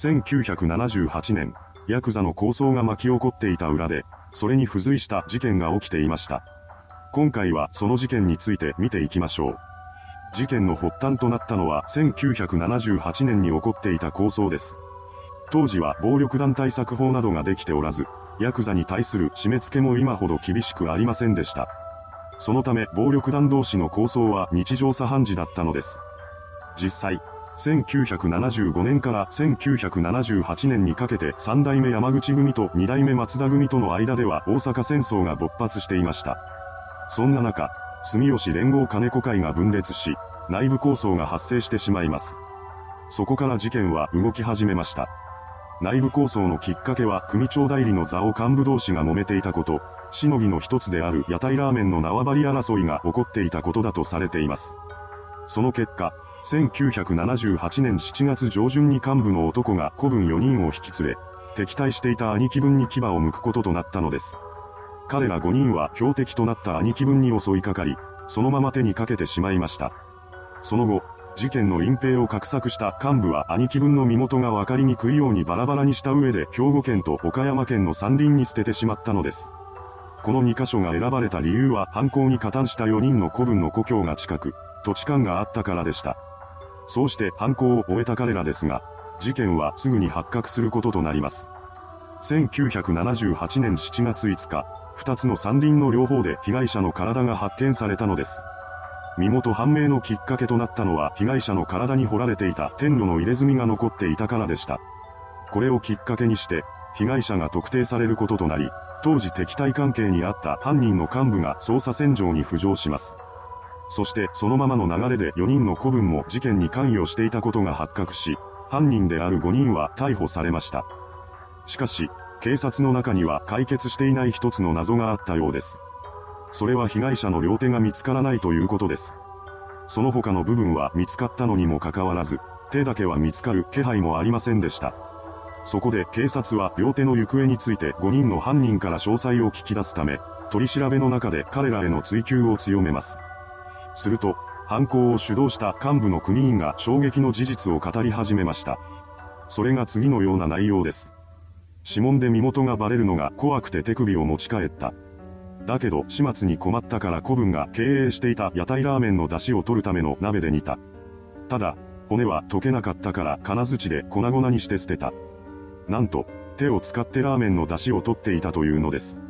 1978年、ヤクザの抗争が巻き起こっていた裏で、それに付随した事件が起きていました。今回はその事件について見ていきましょう。事件の発端となったのは1978年に起こっていた抗争です。当時は暴力団対策法などができておらず、ヤクザに対する締め付けも今ほど厳しくありませんでした。そのため暴力団同士の抗争は日常茶飯事だったのです。実際、1975年から1978年にかけて3代目山口組と2代目松田組との間では大阪戦争が勃発していました。そんな中、住吉連合金子会が分裂し、内部抗争が発生してしまいます。そこから事件は動き始めました。内部抗争のきっかけは組長代理の座を幹部同士が揉めていたこと、しのぎの一つである屋台ラーメンの縄張り争いが起こっていたことだとされています。その結果、1978年7月上旬に幹部の男が古文4人を引き連れ、敵対していた兄貴分に牙を向くこととなったのです。彼ら5人は標的となった兄貴分に襲いかかり、そのまま手にかけてしまいました。その後、事件の隠蔽を画策した幹部は兄貴分の身元が分かりにくいようにバラバラにした上で兵庫県と岡山県の山林に捨ててしまったのです。この2箇所が選ばれた理由は犯行に加担した4人の古文の故郷が近く、土地勘があったからでした。そうして犯行を終えた彼らですが、事件はすぐに発覚することとなります。1978年7月5日、二つの山林の両方で被害者の体が発見されたのです。身元判明のきっかけとなったのは被害者の体に掘られていた天炉の入れ墨が残っていたからでした。これをきっかけにして、被害者が特定されることとなり、当時敵対関係にあった犯人の幹部が捜査線上に浮上します。そしてそのままの流れで4人の子分も事件に関与していたことが発覚し、犯人である5人は逮捕されました。しかし、警察の中には解決していない一つの謎があったようです。それは被害者の両手が見つからないということです。その他の部分は見つかったのにもかかわらず、手だけは見つかる気配もありませんでした。そこで警察は両手の行方について5人の犯人から詳細を聞き出すため、取り調べの中で彼らへの追及を強めます。すると、犯行を主導した幹部の組員が衝撃の事実を語り始めました。それが次のような内容です。指紋で身元がバレるのが怖くて手首を持ち帰った。だけど始末に困ったから古文が経営していた屋台ラーメンの出汁を取るための鍋で煮た。ただ、骨は溶けなかったから金槌で粉々にして捨てた。なんと、手を使ってラーメンの出汁を取っていたというのです。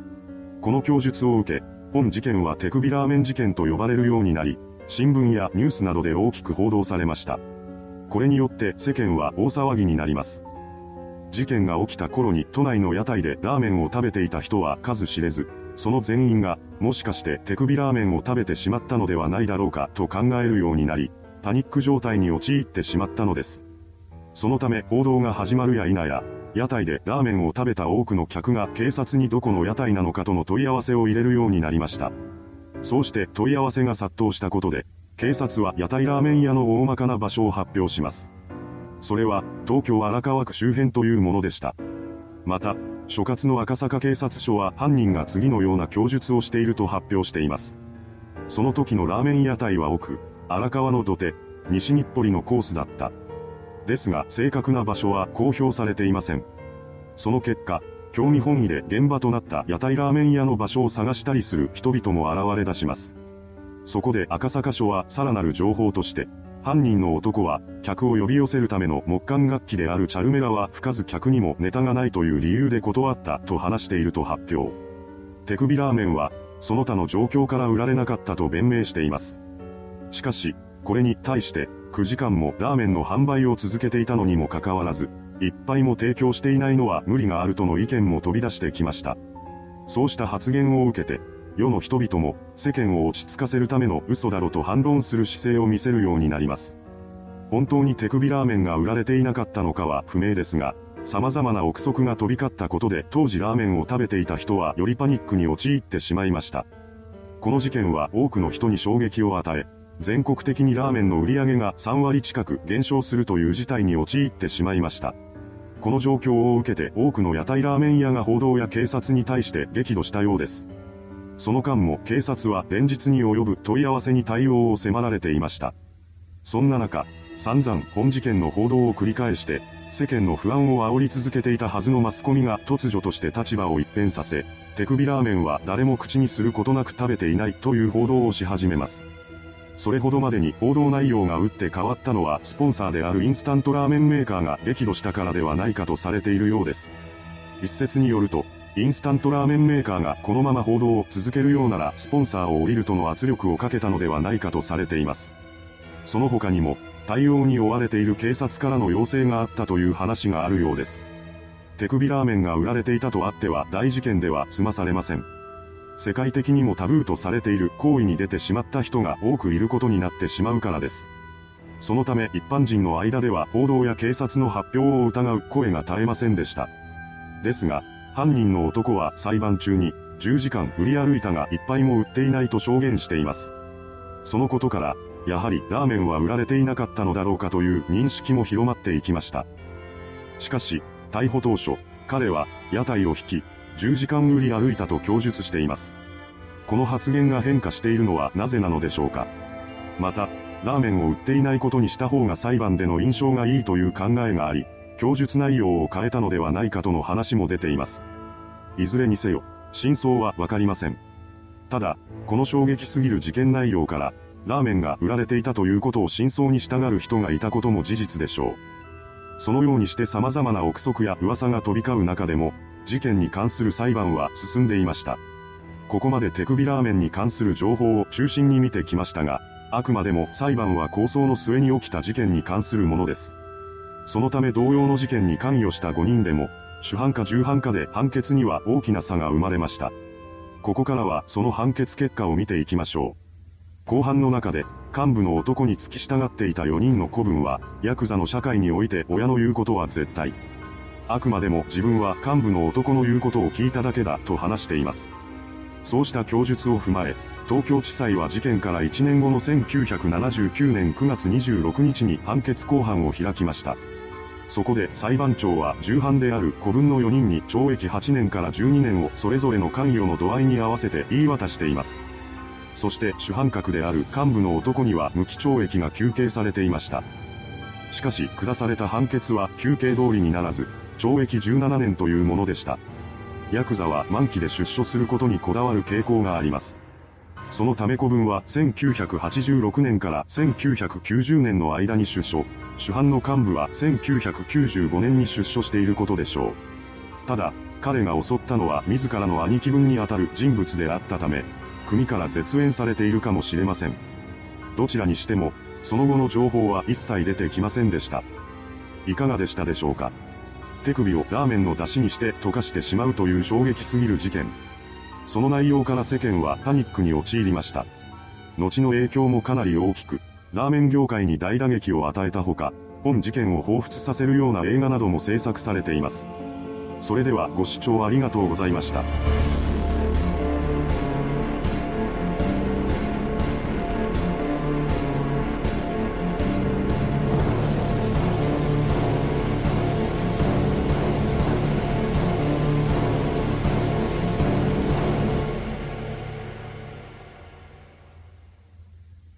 この供述を受け、本事件は手首ラーメン事件と呼ばれるようになり、新聞やニュースなどで大きく報道されました。これによって世間は大騒ぎになります。事件が起きた頃に都内の屋台でラーメンを食べていた人は数知れず、その全員が、もしかして手首ラーメンを食べてしまったのではないだろうかと考えるようになり、パニック状態に陥ってしまったのです。そのため報道が始まるや否や、屋台でラーメンを食べた多くの客が警察にどこの屋台なのかとの問い合わせを入れるようになりました。そうして問い合わせが殺到したことで、警察は屋台ラーメン屋の大まかな場所を発表します。それは、東京荒川区周辺というものでした。また、所轄の赤坂警察署は犯人が次のような供述をしていると発表しています。その時のラーメン屋台は奥、荒川の土手、西日暮里のコースだった。ですが正確な場所は公表されていません。その結果、興味本位で現場となった屋台ラーメン屋の場所を探したりする人々も現れ出します。そこで赤坂署はさらなる情報として、犯人の男は、客を呼び寄せるための木管楽器であるチャルメラは吹かず客にもネタがないという理由で断ったと話していると発表。手首ラーメンは、その他の状況から売られなかったと弁明しています。しかし、これに対して、9時間もラーメンの販売を続けていたのにもかかわらず、一杯も提供していないのは無理があるとの意見も飛び出してきました。そうした発言を受けて、世の人々も世間を落ち着かせるための嘘だろと反論する姿勢を見せるようになります。本当に手首ラーメンが売られていなかったのかは不明ですが、様々な憶測が飛び交ったことで当時ラーメンを食べていた人はよりパニックに陥ってしまいました。この事件は多くの人に衝撃を与え、全国的にラーメンの売り上げが3割近く減少するという事態に陥ってしまいました。この状況を受けて多くの屋台ラーメン屋が報道や警察に対して激怒したようです。その間も警察は連日に及ぶ問い合わせに対応を迫られていました。そんな中、散々本事件の報道を繰り返して、世間の不安を煽り続けていたはずのマスコミが突如として立場を一変させ、手首ラーメンは誰も口にすることなく食べていないという報道をし始めます。それほどまでに報道内容が打って変わったのはスポンサーであるインスタントラーメンメーカーが激怒したからではないかとされているようです。一説によると、インスタントラーメンメーカーがこのまま報道を続けるようならスポンサーを降りるとの圧力をかけたのではないかとされています。その他にも、対応に追われている警察からの要請があったという話があるようです。手首ラーメンが売られていたとあっては大事件では済まされません。世界的にもタブーとされている行為に出てしまった人が多くいることになってしまうからです。そのため一般人の間では報道や警察の発表を疑う声が絶えませんでした。ですが、犯人の男は裁判中に10時間売り歩いたが一杯も売っていないと証言しています。そのことから、やはりラーメンは売られていなかったのだろうかという認識も広まっていきました。しかし、逮捕当初、彼は屋台を引き、10時間売り歩いたと供述しています。この発言が変化しているのはなぜなのでしょうか。また、ラーメンを売っていないことにした方が裁判での印象がいいという考えがあり、供述内容を変えたのではないかとの話も出ています。いずれにせよ、真相はわかりません。ただ、この衝撃すぎる事件内容から、ラーメンが売られていたということを真相に従う人がいたことも事実でしょう。そのようにして様々な憶測や噂が飛び交う中でも、事件に関する裁判は進んでいました。ここまで手首ラーメンに関する情報を中心に見てきましたが、あくまでも裁判は構想の末に起きた事件に関するものです。そのため同様の事件に関与した5人でも、主犯か重犯かで判決には大きな差が生まれました。ここからはその判決結果を見ていきましょう。後半の中で、幹部の男に付き従っていた4人の子分は、ヤクザの社会において親の言うことは絶対。あくまでも自分は幹部の男の言うことを聞いただけだと話しています。そうした供述を踏まえ、東京地裁は事件から1年後の1979年9月26日に判決公判を開きました。そこで裁判長は重犯である子分の4人に懲役8年から12年をそれぞれの関与の度合いに合わせて言い渡しています。そして主犯格である幹部の男には無期懲役が求刑されていました。しかし下された判決は求刑通りにならず、懲役17年というものでした。ヤクザは満期で出所することにこだわる傾向があります。そのため子分は1986年から1990年の間に出所、主犯の幹部は1995年に出所していることでしょう。ただ、彼が襲ったのは自らの兄貴分にあたる人物であったため、組から絶縁されているかもしれません。どちらにしても、その後の情報は一切出てきませんでした。いかがでしたでしょうか？手首をラーメンの出汁にして溶かしてしまうという衝撃すぎる事件。その内容から世間はパニックに陥りました。後の影響もかなり大きく、ラーメン業界に大打撃を与えたほか、本事件を彷彿させるような映画なども制作されています。それではご視聴ありがとうございました。